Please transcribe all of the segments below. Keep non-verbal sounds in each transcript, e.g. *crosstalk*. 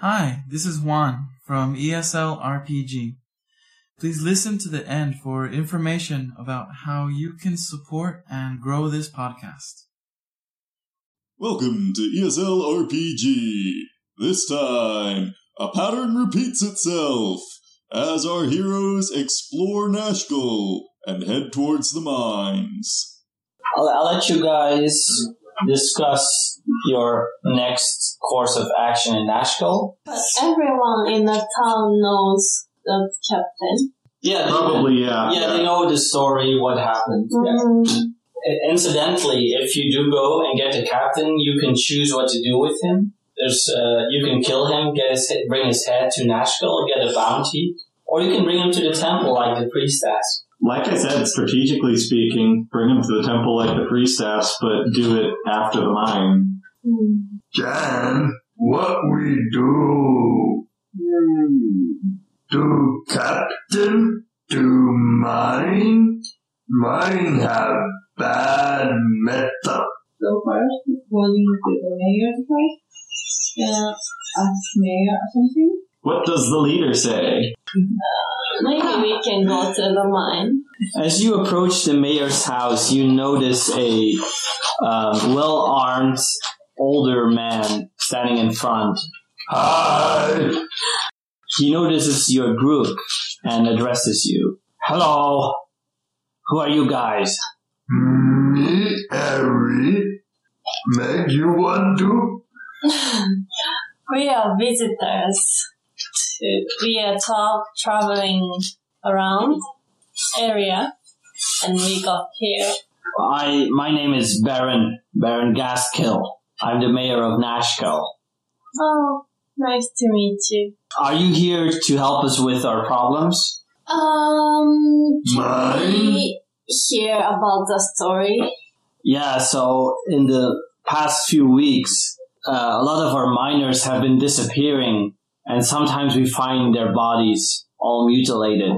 Hi, this is Juan from ESL RPG. Please listen to the end for information about how you can support and grow this podcast. Welcome to ESL RPG. This time, a pattern repeats itself as our heroes explore Nashkel and head towards the mines. I'll, I'll let you guys discuss your next course of action in Nashkel. But everyone in the town knows the captain. Yeah, they, Probably, yeah. Yeah, they know the story, what happened. Yeah. Mm, I- Incidentally, if you do go and get the captain, you can choose what to do with him. There's, uh, you can kill him, get his, bring his head to Nashkel, get a bounty, or you can bring him to the temple like the priest asked. Like I said, strategically speaking, bring him to the temple like the priestess, but do it after the mine. Jan, what we do? Do captain? Do mine? Mine have bad meta. So first, calling to the mayor first. Yeah, ask mayor or something. What does the leader say? Maybe we can go to the mine. As you approach the mayor's house, you notice a um, well-armed older man standing in front. Hi. He notices your group and addresses you. Hello. Who are you guys? Me, Harry. Meg, you want to? *laughs* We are visitors. To, we are tra- traveling around area and we got here. I my name is Baron Baron Gaskill. I'm the mayor of Nashkel. Oh, nice to meet you. Are you here to help us with our problems? Um, can Mine? we hear about the story? Yeah. So in the past few weeks, uh, a lot of our miners have been disappearing, and sometimes we find their bodies all mutilated.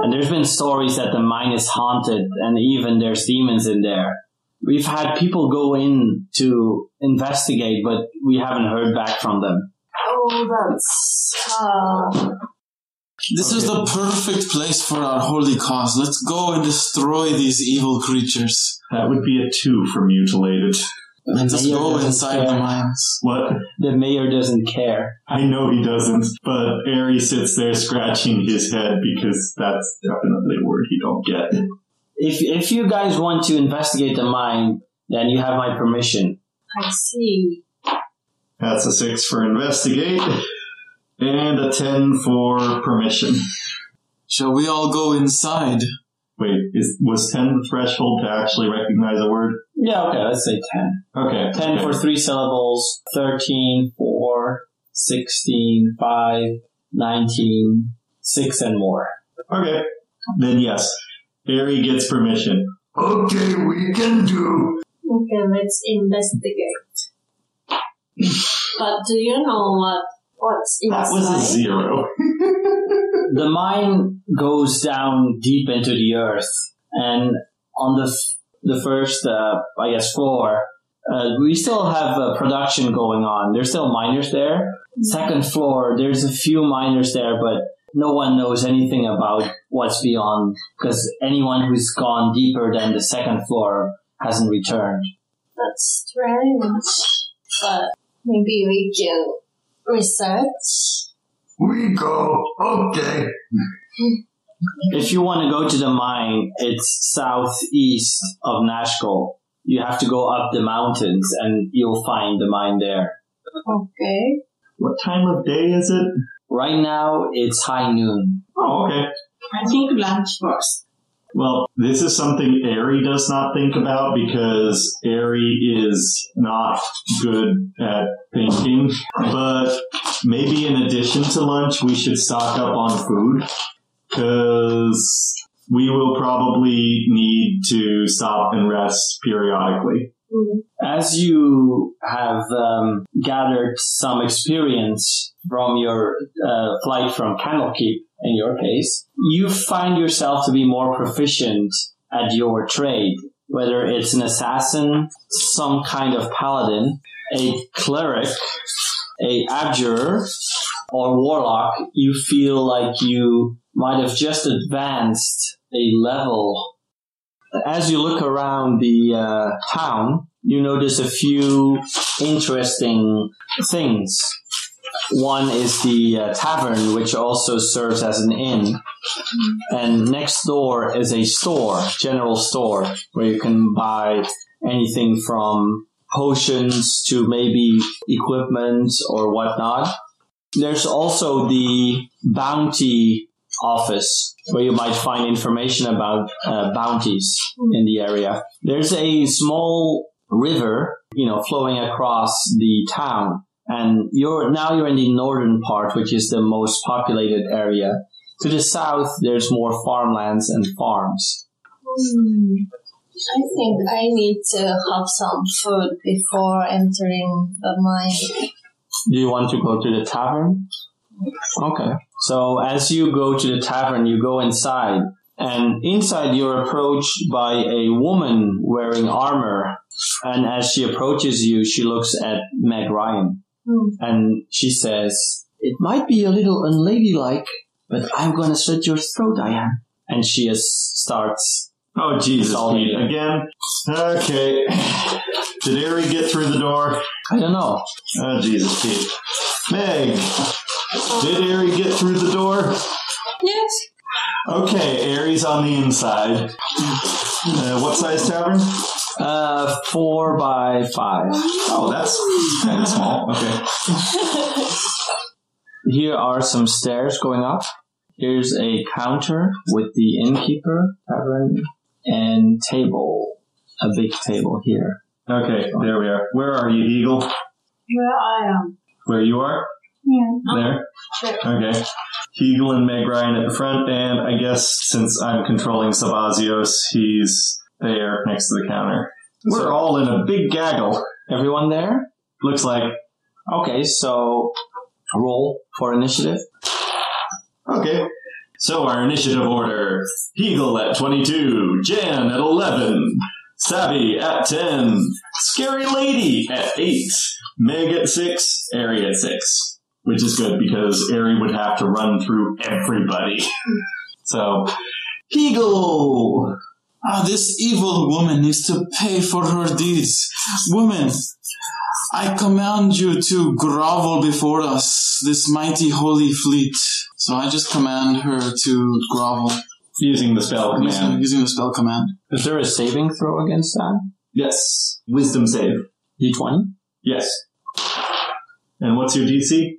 And there's been stories that the mine is haunted, and even there's demons in there. We've had people go in to investigate, but we haven't heard back from them. Oh, that's uh, This is the perfect place for our holy cause. Let's go and destroy these evil creatures. That would be a two for mutilated. Let us mayor go doesn't inside care. the mines. What? The mayor doesn't care. I know he doesn't, but Ari sits there scratching his head because that's definitely a word he don't get. If if you guys want to investigate the mine, then you have my permission. I see. That's a six for investigate, and a ten for permission. Shall we all go inside? Wait, is was ten the threshold to actually recognize a word? Yeah, okay, let's say ten. Okay, Ten okay. for three syllables, 13, 4, 16, 5, 19, 6 and more. Okay, then yes, Ari gets permission. Okay, we can do. Okay, let's investigate. but do you know what what's inside? That was a zero. *laughs* The mine goes down deep into the earth, and on the f- the first, uh, I guess, floor, uh, we still have uh, production going on. There's still miners there. Second floor, there's a few miners there, but no one knows anything about what's beyond because anyone who's gone deeper than the second floor hasn't returned. That's strange. But maybe we can research. We go. Okay. Hmm. If you want to go to the mine, it's southeast of Nashkel. You have to go up the mountains and you'll find the mine there. Okay. What time of day is it? Right now, it's high noon. Oh, okay. I think lunch first. Well, this is something Ari does not think about because Ari is not good at thinking. But maybe in addition to lunch, we should stock up on food because we will probably need to stop and rest periodically. As you have um, gathered some experience from your uh, flight from Candlekeep, in your case, you find yourself to be more proficient at your trade, whether it's an assassin, some kind of paladin, a cleric, a abjurer, or warlock, you feel like you might have just advanced a level. As you look around the uh, town, you notice a few interesting things. One is the uh, tavern, which also serves as an inn. And next door is a store, general store, where you can buy anything from potions to maybe equipment or whatnot. There's also the bounty office where you might find information about uh, bounties in the area. There's a small river, you know, flowing across the town. And you're, now you're in the northern part, which is the most populated area. To the south, there's more farmlands and farms. Hmm. I think I need to have some food before entering the mine. Do you want to go to the tavern? Okay. So as you go to the tavern, you go inside, and inside you're approached by a woman wearing armor. And as she approaches you, she looks at Meg Ryan, Hmm. and she says, "It might be a little unladylike, but I'm gonna slit your throat, I am." And she is, starts. Oh, Jesus, Pete. Again? Okay. Did Ari get through the door? I don't know. Oh, Jesus, Pete. Meg, did Ari get through the door? Yes. Okay, Ari's on the inside. Uh, what size tavern? Uh, four by five. Oh, that's kind of small. Okay. Here are some stairs going up. Here's a counter with the innkeeper, tavern, and table. A big table here. Okay, there we are. Where are you, Eagle? Where I am. Where you are? Yeah. There? There. Okay. Eagle and Meg Ryan at the front, and I guess since I'm controlling Sabazios, he's there next to the counter. We're all in a big gaggle. Everyone there? Looks like. Okay, so roll for initiative. Okay. So our initiative order. Eagle at 22, Jan at 11, Savvy at 10, Scary Lady at 8, Meg at 6, Ari at 6. Which is good because Ari would have to run through everybody. *laughs* So, Eagle! Ah, this evil woman needs to pay for her deeds. Woman, I command you to grovel before us, this mighty holy fleet. So I just command her to grovel Using the spell using, command. using the spell command. Is there a saving throw against that? Yes. Wisdom save. D20? Yes. And what's your DC?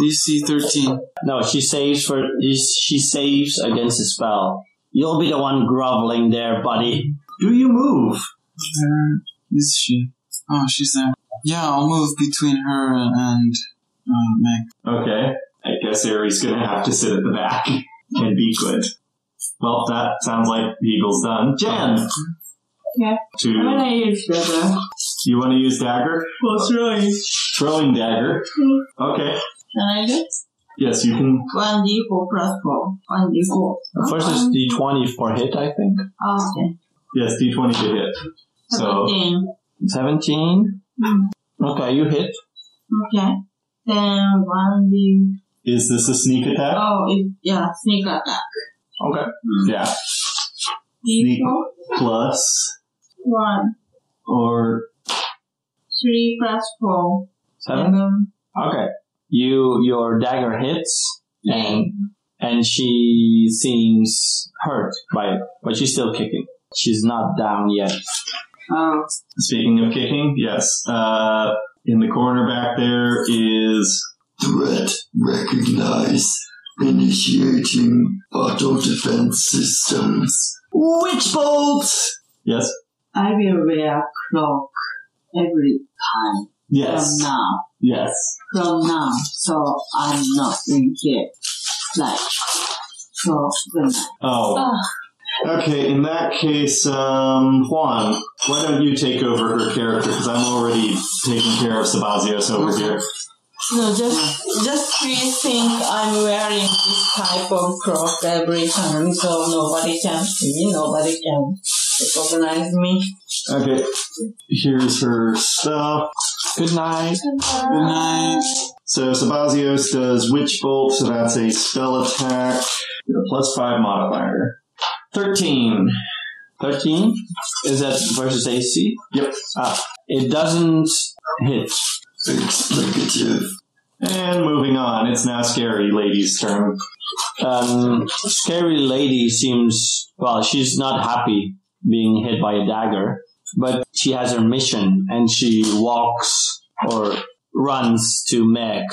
DC 13. No, she saves for she saves against the spell. You'll be the one groveling there, buddy. Do you move? Where is she? Oh, she's there. Yeah, I'll move between her and uh, Meg. Okay. I guess Ari's gonna have to sit at the back *laughs* and be good. Well, that sounds like the eagle's done. Jan! Yeah. To, I'm gonna use the you want to use dagger? for throwing. Throwing dagger. Okay. Can I do? Yes, you can. One D four plus four. One D four. First is D20 for hit, I think. Oh, okay. Yes, d20 to hit. So, Seventeen. 17. Hmm. Okay, you hit. Okay. Then one D. is this a sneak attack? Oh, it, yeah, sneak attack. Okay. Hmm. Yeah. D Sneak. four. Plus, One. or, Three plus four. Seven. Seven. Okay. You your dagger hits and and she seems hurt by it, but she's still kicking. She's not down yet. Oh. speaking of kicking, yes, uh, in the corner back there is, Threat recognized. Initiating auto defense systems. Witch Bolt! Yes? I will wear cloak every time Yes. from now. Yes. From now, so I'm not in here. Like, so good night. Oh. Ah, Okay, in that case, um, Juan, why don't you take over her character? Because I'm already taking care of Sabazios over here. No, just just please think I'm wearing this type of cloak every time, so nobody can see, nobody can recognize me. Okay, here's her stuff. Good night. Good night. So Sabazios does Witch Bolt, so that's a spell attack with a plus five modifier. 13. 13? Is that versus AC? Yep. Ah, it doesn't hit. Explicative. And moving on, it's now Scary Lady's turn. Um, scary lady seems, well, she's not happy being hit by a dagger, but she has her mission and she walks or runs to Meg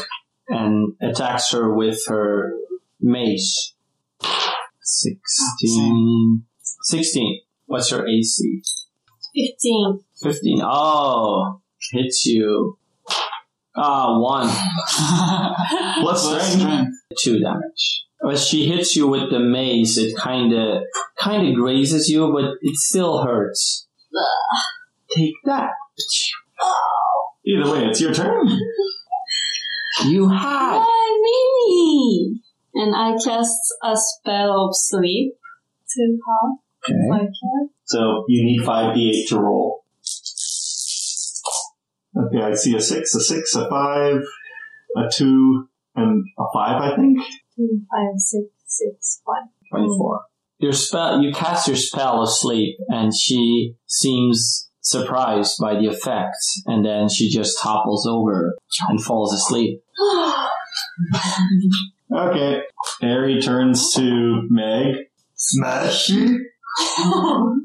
and attacks her with her mace. 16. 16. What's her AC? 15. 15. Oh, hits you. Ah, one. *laughs* What's Plus strength. strength. two damage. As she hits you with the mace, it kind of kind of grazes you, but it still hurts. Take that. Either way, it's your turn. You had. Why me? And I cast a spell of sleep to her. Okay. Okay. So you need 5d8 to roll. Okay, I see a 6, a 6, a 5, a 2, and a 5, I think. Two, five, six, six, five. 24. Your spell, you cast your spell asleep, and she seems surprised by the effect, and then she just topples over and falls asleep. *gasps* Okay. Harry turns to Meg. Smash it? um,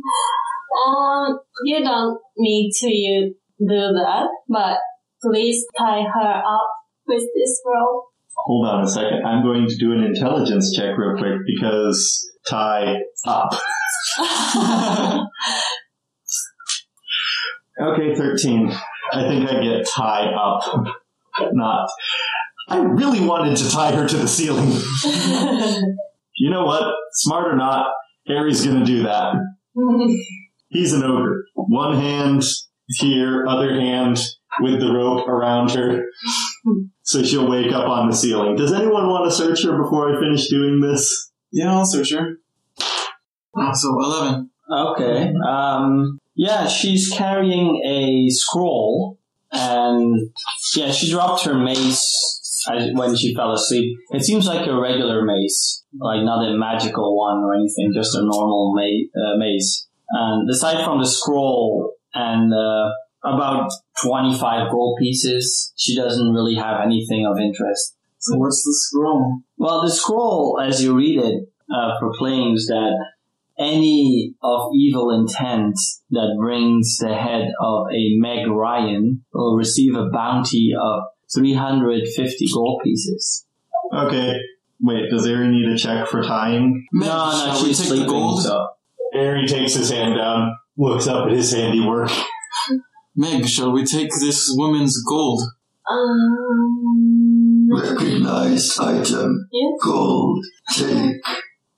you don't need to you do that, but please tie her up with this rope. Hold on a second. I'm going to do an intelligence check real quick because tie up. Okay, 13. I think I get tie up. but Not. I really wanted to tie her to the ceiling. *laughs* You know what? Smart or not, Harry's gonna do that. He's an ogre. One hand here, other hand with the rope around her. So she'll wake up on the ceiling. Does anyone want to search her before I finish doing this? Yeah, I'll search her. Oh, so 11. Okay. Um, yeah, she's carrying a scroll, and yeah, she dropped her mace as- when she fell asleep. It seems like a regular mace, like not a magical one or anything, just a normal ma- uh, mace. And aside from the scroll and uh, about 25 gold pieces, she doesn't really have anything of interest. So what's the scroll? Well, the scroll, as you read it, uh, proclaims that any of evil intent that brings the head of a Meg Ryan will receive a bounty of 350 gold pieces. Okay. Wait, does Harry need a check for tying? Meg, no, no, shall we she's take sleeping. the gold? So. Harry takes his hand down, looks up at his handiwork. Meg, shall we take this woman's gold? um, Recognized item. Yeah. Gold. Take.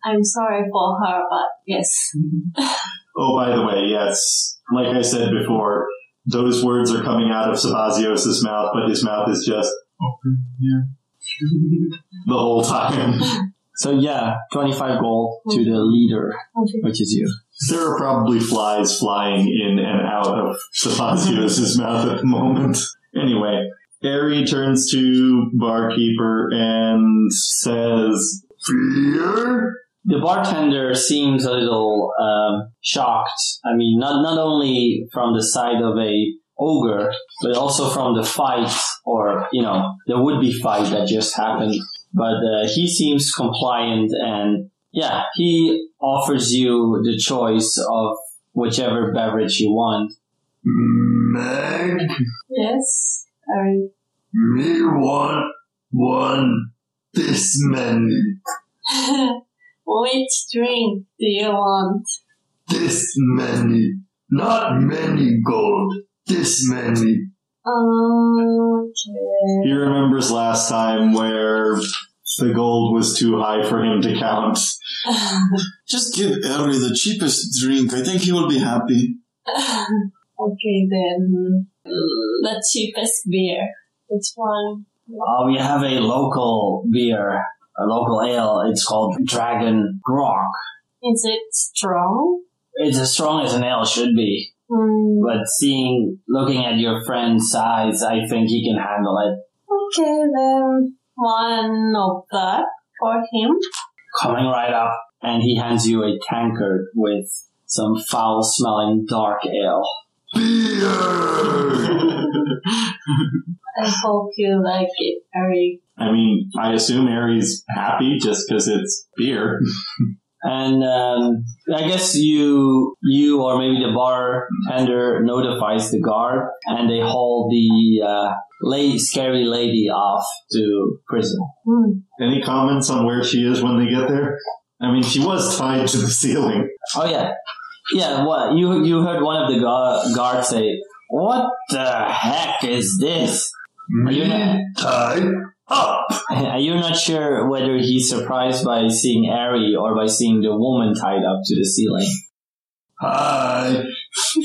I'm sorry for her, but yes. *laughs* Oh, by the way, yes, like I said before, those words are coming out of Sabazios' mouth, but his mouth is just Open, yeah. *laughs* the whole time. *laughs* so yeah, 25 gold to the leader, which is you. there are probably flies flying in and out of Sabazios' mouth at the moment. Anyway, Harry turns to barkeeper and says, Fear? The bartender seems a little um, shocked. I mean, not not only from the side of a ogre, but also from the fight, or you know, the would-be fight that just happened. But uh, he seems compliant, and yeah, he offers you the choice of whichever beverage you want. Meg? Yes. I Me want one this many. *laughs* Which drink do you want? This many. Not many gold. This many. Okay. he remembers last time where the gold was too high for him to count. *laughs* Just give Harry the cheapest drink. I think he will be happy. *laughs* okay then. Mm, The cheapest beer. Which one? Uh, we have a local beer, a local ale. It's called Dragon Grog. Is it strong? It's as strong as an ale should be. Hmm. But seeing, looking at your friend's size, I think he can handle it. Okay, then one of that for him. Coming right up, and he hands you a tankard with some foul-smelling dark ale. I hope you like it, Eric. I mean, I assume Aries happy just because it's beer. *laughs* And um, I guess you, you or maybe the bartender notifies the guard, and they haul the uh, lady, scary lady off to prison. Hmm. Any comments on where she is when they get there? I mean, she was tied to the ceiling. Oh yeah, yeah. What you you heard one of the gu- guards say? What the heck is this? Are you not, Tied up. *laughs* are you not sure whether he's surprised by seeing Ari or by seeing the woman tied up to the ceiling? Hi.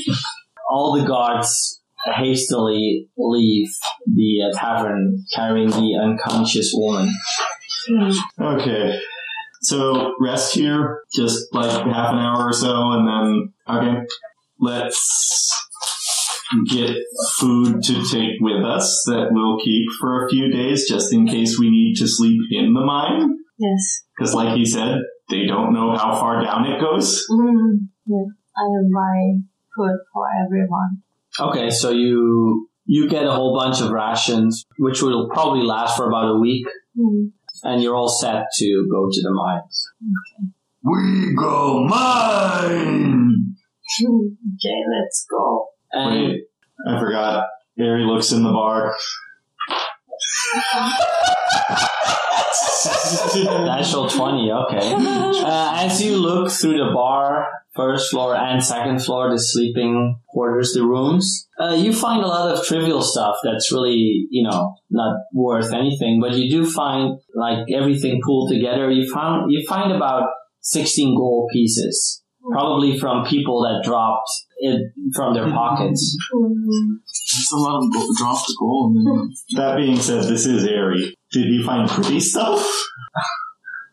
*laughs* All the guards hastily leave the uh, tavern carrying the unconscious woman. Okay. So rest here, just like half an hour or so, and then okay, let's get food to take with us that we'll keep for a few days, just in case we need to sleep in the mine. Yes. Because, like he said, they don't know how far down it goes. Mm, yeah. I will buy food for everyone. Okay, so you you get a whole bunch of rations, which will probably last for about a week, Mm. And you're all set to go to the mines. We go mine. okay, let's go. And Wait, I forgot. Harry looks in the bar. *laughs* *laughs* Natural 20, okay. Uh, as you look through the bar, first floor and second floor, the sleeping quarters, the rooms, uh, you find a lot of trivial stuff that's really, you know, not worth anything, but you do find, like, everything pulled together. You found, you find about 16 gold pieces, probably from people that dropped it from their pockets. That's a lot of go- dropped gold. Man. *laughs* That being said, this is airy. Did he find pretty stuff?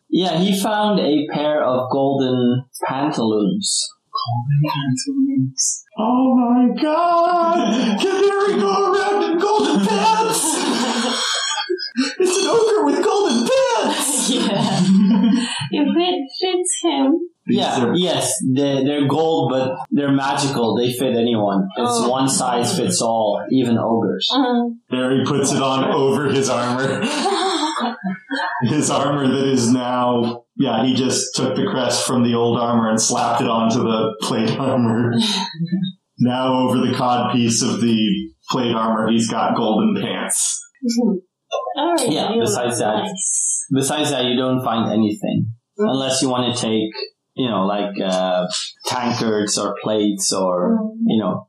Yeah, he found a pair of golden pantaloons. golden pantaloons. Oh my god! Can Harry go around in golden pants? *laughs* it's an ogre with golden pants! Yeah. *laughs* if it fits him. These Yeah, are- yes, they're, they're gold, but they're magical. They fit anyone. It's Oh. one size fits all, even ogres. Mm. Harry puts it on over his armor. *laughs* His armor that is now, yeah, he just took the crest from the old armor and slapped it onto the plate armor. now over the cod piece of the plate armor, he's got golden pants. Oh, Yeah, besides that. nice. Besides that, you don't find anything. Unless you want to take, you know, like, uh, tankards or plates or, you know.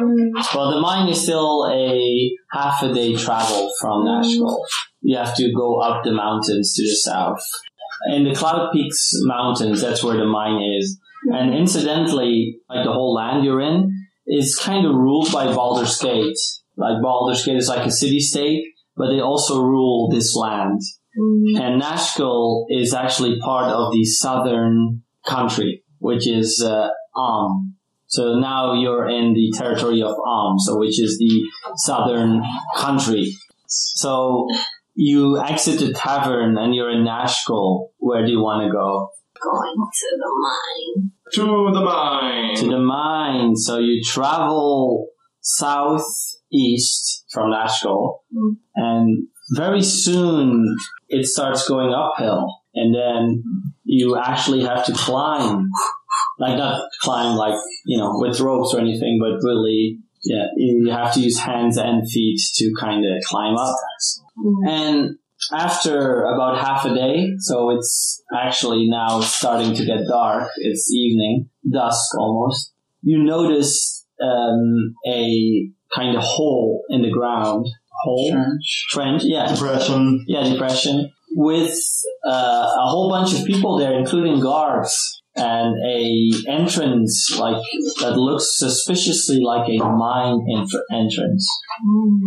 Mm. Well, the mine is still a half a day travel from Nashkel. You have to go up the mountains to the south. In the Cloud Peaks Mountains, that's where the mine is. And incidentally, like the whole land you're in is kind of ruled by Baldur's Gate. Like Baldur's Gate is like a city state, but they also rule this land. Mm. And Nashkel is actually part of the southern country, which is uh, Amn. So now you're in the territory of Amn, so which is the southern country. So you exit the tavern and you're in Nashkel. Where do you want to go? Going to the mine. To the mine! To the mine. So you travel southeast from Nashkel, Mm. and very soon it starts going uphill, and then you actually have to climb, like not climb like you know with ropes or anything, but really, yeah, you have to use hands and feet to kind of climb up. Mm. And after about half a day, so it's actually now starting to get dark. It's evening, dusk almost. You notice um, a kind of hole in the ground. Hole, Trench. trench, yeah, Depression. yeah, depression with uh, a whole bunch of people there, including guards, and a entrance like that looks suspiciously like a mine entr- entrance. Mm.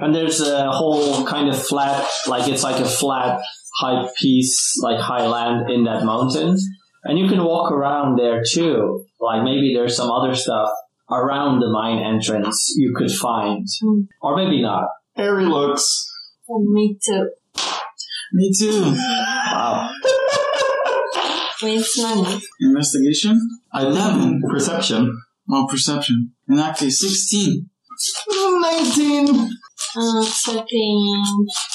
And there's a whole kind of flat, like it's like a flat, high piece, like high land in that mountain. And you can walk around there too. Like maybe there's some other stuff around the mine entrance you could find. Hmm. Or maybe not. Harry looks. And me too. Me too. Wow. Waste money. Investigation? 11. Perception. Well, perception. In that case, 16. 19. Uh, 13.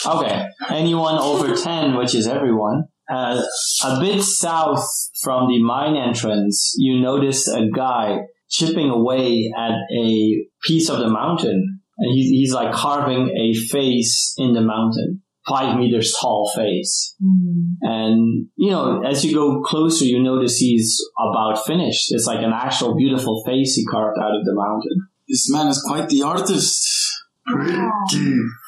Okay. Anyone over 10, which is everyone. Uh, a bit south from the mine entrance, you notice a guy chipping away at a piece of the mountain. And he's, he's like carving a face in the mountain. Five meters tall face. Mm. And, you know, as you go closer, you notice he's about finished. It's like an actual beautiful face he carved out of the mountain. This man is quite the artist. Pretty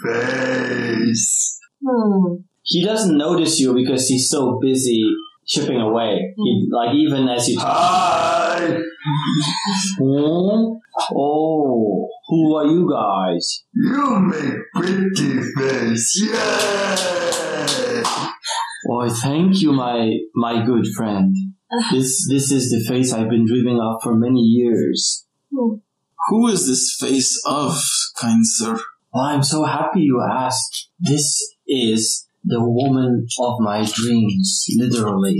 face. Hmm. He doesn't notice you because he's so busy chipping away. He, like even as you Hi. Hmm? Oh, who are you guys? You make pretty face. Yay. Why, thank you, my my good friend. *sighs* This this is the face I've been dreaming of for many years. Who is this face of, kind sir? Well, I'm so happy you asked. This is the woman of my dreams, literally.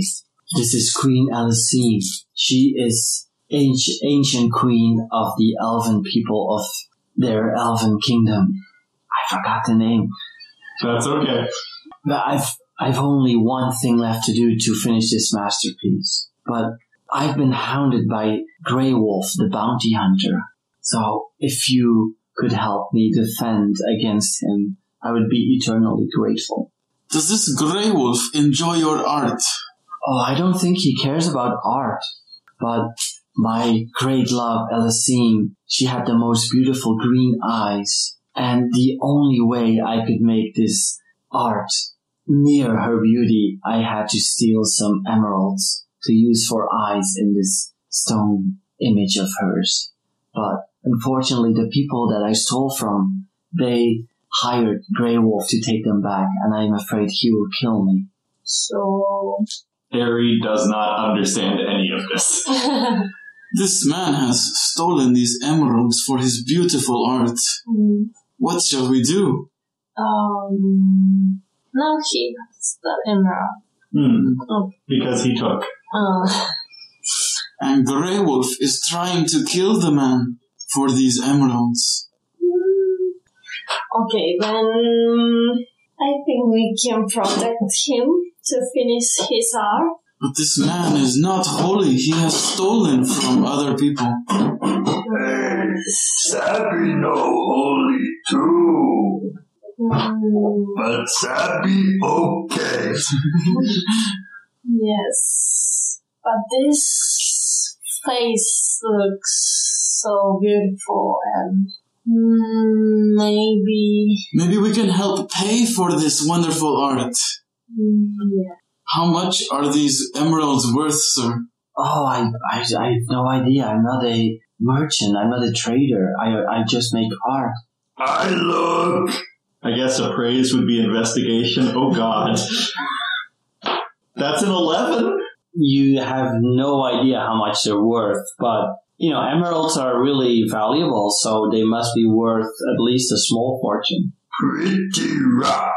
This is Queen Alicine. She is ancient, ancient queen of the elven people of their elven kingdom. I forgot the name. That's okay. But I've I've only one thing left to do to finish this masterpiece. But I've been hounded by Grey Wolf, the bounty hunter. So if you could help me defend against him, I would be eternally grateful. Does this Grey Wolf enjoy your art? Oh, I don't think he cares about art, but my great love, Elisine, she had the most beautiful green eyes, and the only way I could make this art near her beauty, I had to steal some emeralds to use for eyes in this stone image of hers. But unfortunately, the people that I stole from, they hired Grey Wolf to take them back, and I'm afraid he will kill me. So, Harry does not understand any of this. *laughs* This man has stolen these emeralds for his beautiful art. Hmm. What shall we do? um, now he has the emerald. Hmm. Because he took. Uh, And Grey Wolf is trying to kill the man for these emeralds. Okay, then I think we can protect him to finish his art. But this man is not holy. He has stolen from other people. Hey, Sappy no holy too. Hmm, But Sappy okay. yes, but this face looks so beautiful and maybe Maybe we can help pay for this wonderful art. hmm, yeah. How much are these emeralds worth, sir? Oh, I, I, I have no idea. I'm not a merchant. I'm not a trader. I, I just make art. I look. I guess appraise would be investigation. Oh god. That's an 11? You have no idea how much they're worth, but you know, emeralds are really valuable, so they must be worth at least a small fortune. Pretty rock.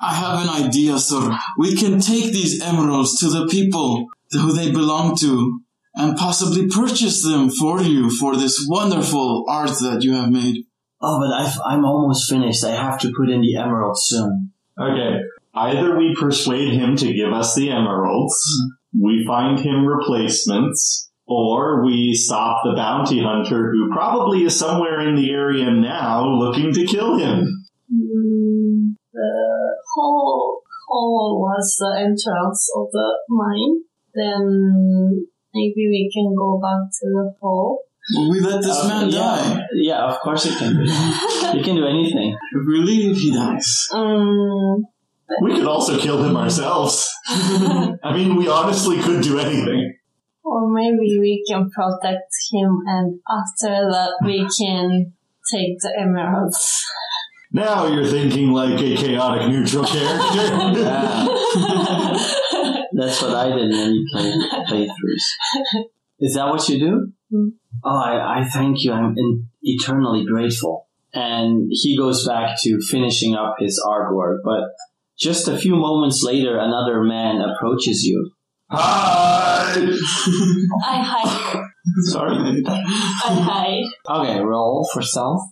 I have an idea, sir. We can take these emeralds to the people who they belong to and possibly purchase them for you for this wonderful art that you have made. Oh, but I've, I'm almost finished. I have to put in the emeralds soon. Okay. Either we persuade him to give us the emeralds, we find him replacements, or we stop the bounty hunter who probably is somewhere in the area now looking to kill him. Hmm, the hole hole was the entrance of the mine. Then maybe we can go back to the hole. Will we let this Uh, man yeah, die? Yeah, of course it can be. you can do anything. Really, If we leave, he dies. Um, We could also kill him ourselves. *laughs* I mean, we honestly could do anything. Or maybe we can protect him, and after that we can take the emeralds. Now you're thinking like a chaotic neutral character. *laughs* That's what I did in many play, playthroughs. Is that what you do? Mm. Oh, I, I thank you. I'm in, eternally grateful. And he goes back to finishing up his artwork. But just a few moments later, another man approaches you. Hi! I hide. *laughs* Sorry. I hide. Okay, roll for stealth.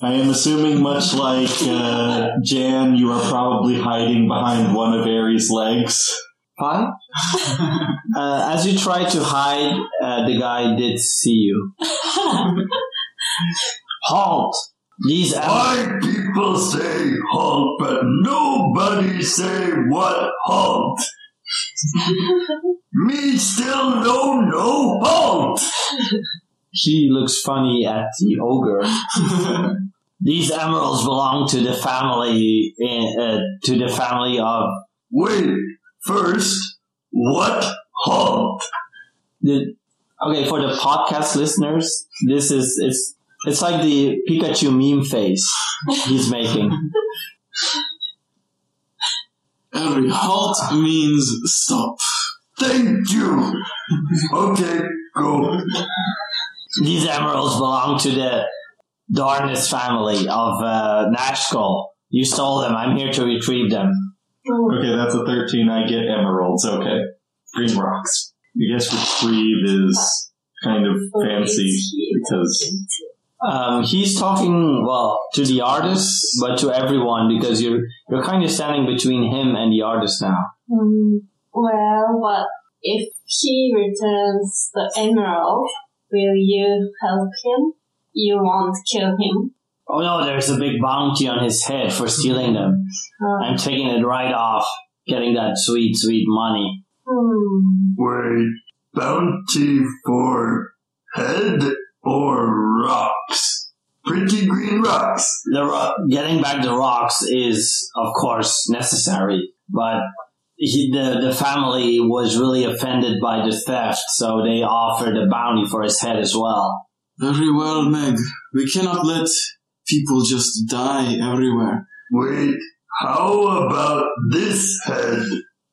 I am assuming, much like uh, Jan, you are probably hiding behind one of Aries' legs. Five. *laughs* uh, as you try to hide, uh, the guy did see you. *laughs* Halt! These am- Why people say halt, but nobody say what halt? *laughs* Me still no no halt! he looks funny at the ogre. *laughs* These emeralds belong to the family, uh, to the family of Wait, first, what halt? the. Okay, for the podcast listeners, this is it's it's like the Pikachu meme face he's making. *laughs* Every halt means stop. Thank you! Okay, go. These emeralds belong to the Darnus family of uh, Nashkel. You stole them. I'm here to retrieve them. Okay, that's a 13. I get emeralds. Okay. Green rocks. I guess retrieve is kind of fancy because Um, he's talking well to the artist, but to everyone because you're you're kind of standing between him and the artist now. Hmm. well, but if he returns the emerald, will you help him? You won't kill him. Oh no, there's a big bounty on his head for stealing them. Uh, I'm taking it right off, getting that sweet, sweet money. hmm. Wait, bounty for head or rocks? Pretty green rocks. The ro- getting back the rocks is, of course, necessary, but he, the the family was really offended by the theft, so they offered a bounty for his head as well. Very well, Meg. We cannot let people just die everywhere. Wait, how about this head?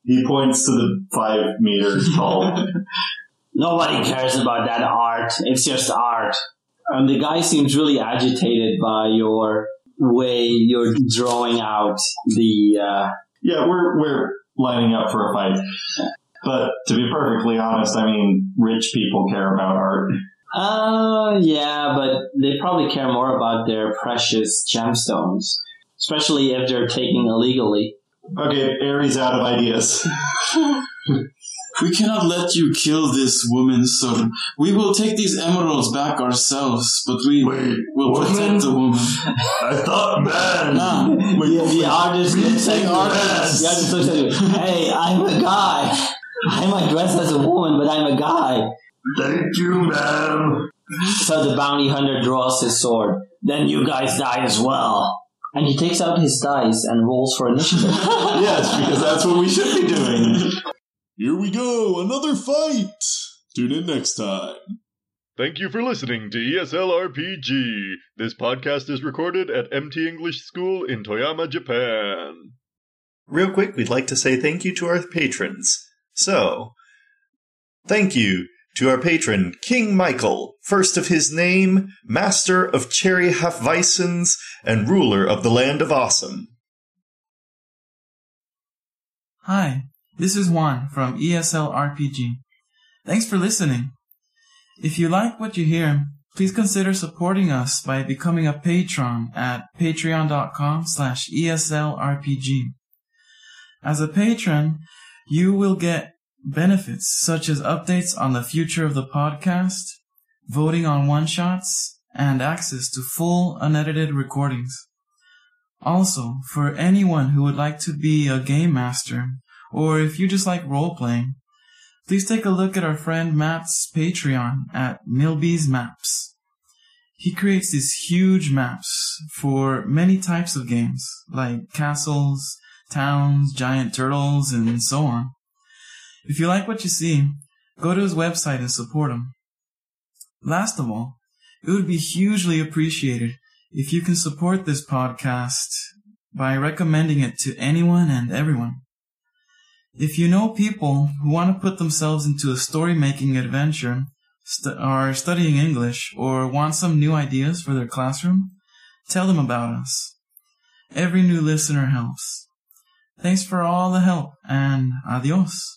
he points to the five meters tall. *laughs* Nobody cares about that art. It's just art. And the guy seems really agitated by your way you're drawing out the. Uh, yeah, we're we're lining up for a fight. But to be perfectly honest, I mean, rich people care about art. uh, yeah, but they probably care more about their precious gemstones, especially if they're taken illegally. Okay, Aries out of ideas. *laughs* We cannot let you kill this woman, sir. We will take these emeralds back ourselves, but we Wait, will woman? protect the woman. I thought man. Nah, The, the artist looks at Say artist. The artist looks at. Hey, I'm a guy. I might dress as a woman, but I'm a guy. Thank you, ma'am. So the bounty hunter draws his sword. Then you guys die as well. And he takes out his dice and rolls for initiative. *laughs* yes, because that's what we should be doing. Here we go, another fight! Tune in next time. Thank you for listening to E ESL RPG. This podcast is recorded at MT English School in Toyama, Japan. Real quick, we'd like to say thank you to our patrons. So, thank you to our patron, King Michael, first of his name, master of Cherry Halfweissens, and ruler of the land of Awesome. Hi, this is Juan from ESL RPG. Thanks for listening. If you like what you hear, please consider supporting us by becoming a patron at patreon.com slash ESLRPG. As a patron, you will get benefits such as updates on the future of the podcast, voting on one-shots, and access to full unedited recordings. Also, for anyone who would like to be a game master, or if you just like role playing, please take a look at our friend Matt's Patreon at Milby's Maps. He creates these huge maps for many types of games, like castles, towns, giant turtles, and so on. If you like what you see, go to his website and support him. Last of all, it would be hugely appreciated if you can support this podcast by recommending it to anyone and everyone. If you know people who want to put themselves into a story making adventure, st- are studying English, or want some new ideas for their classroom, tell them about us. Every new listener helps. Thanks for all the help, and adios.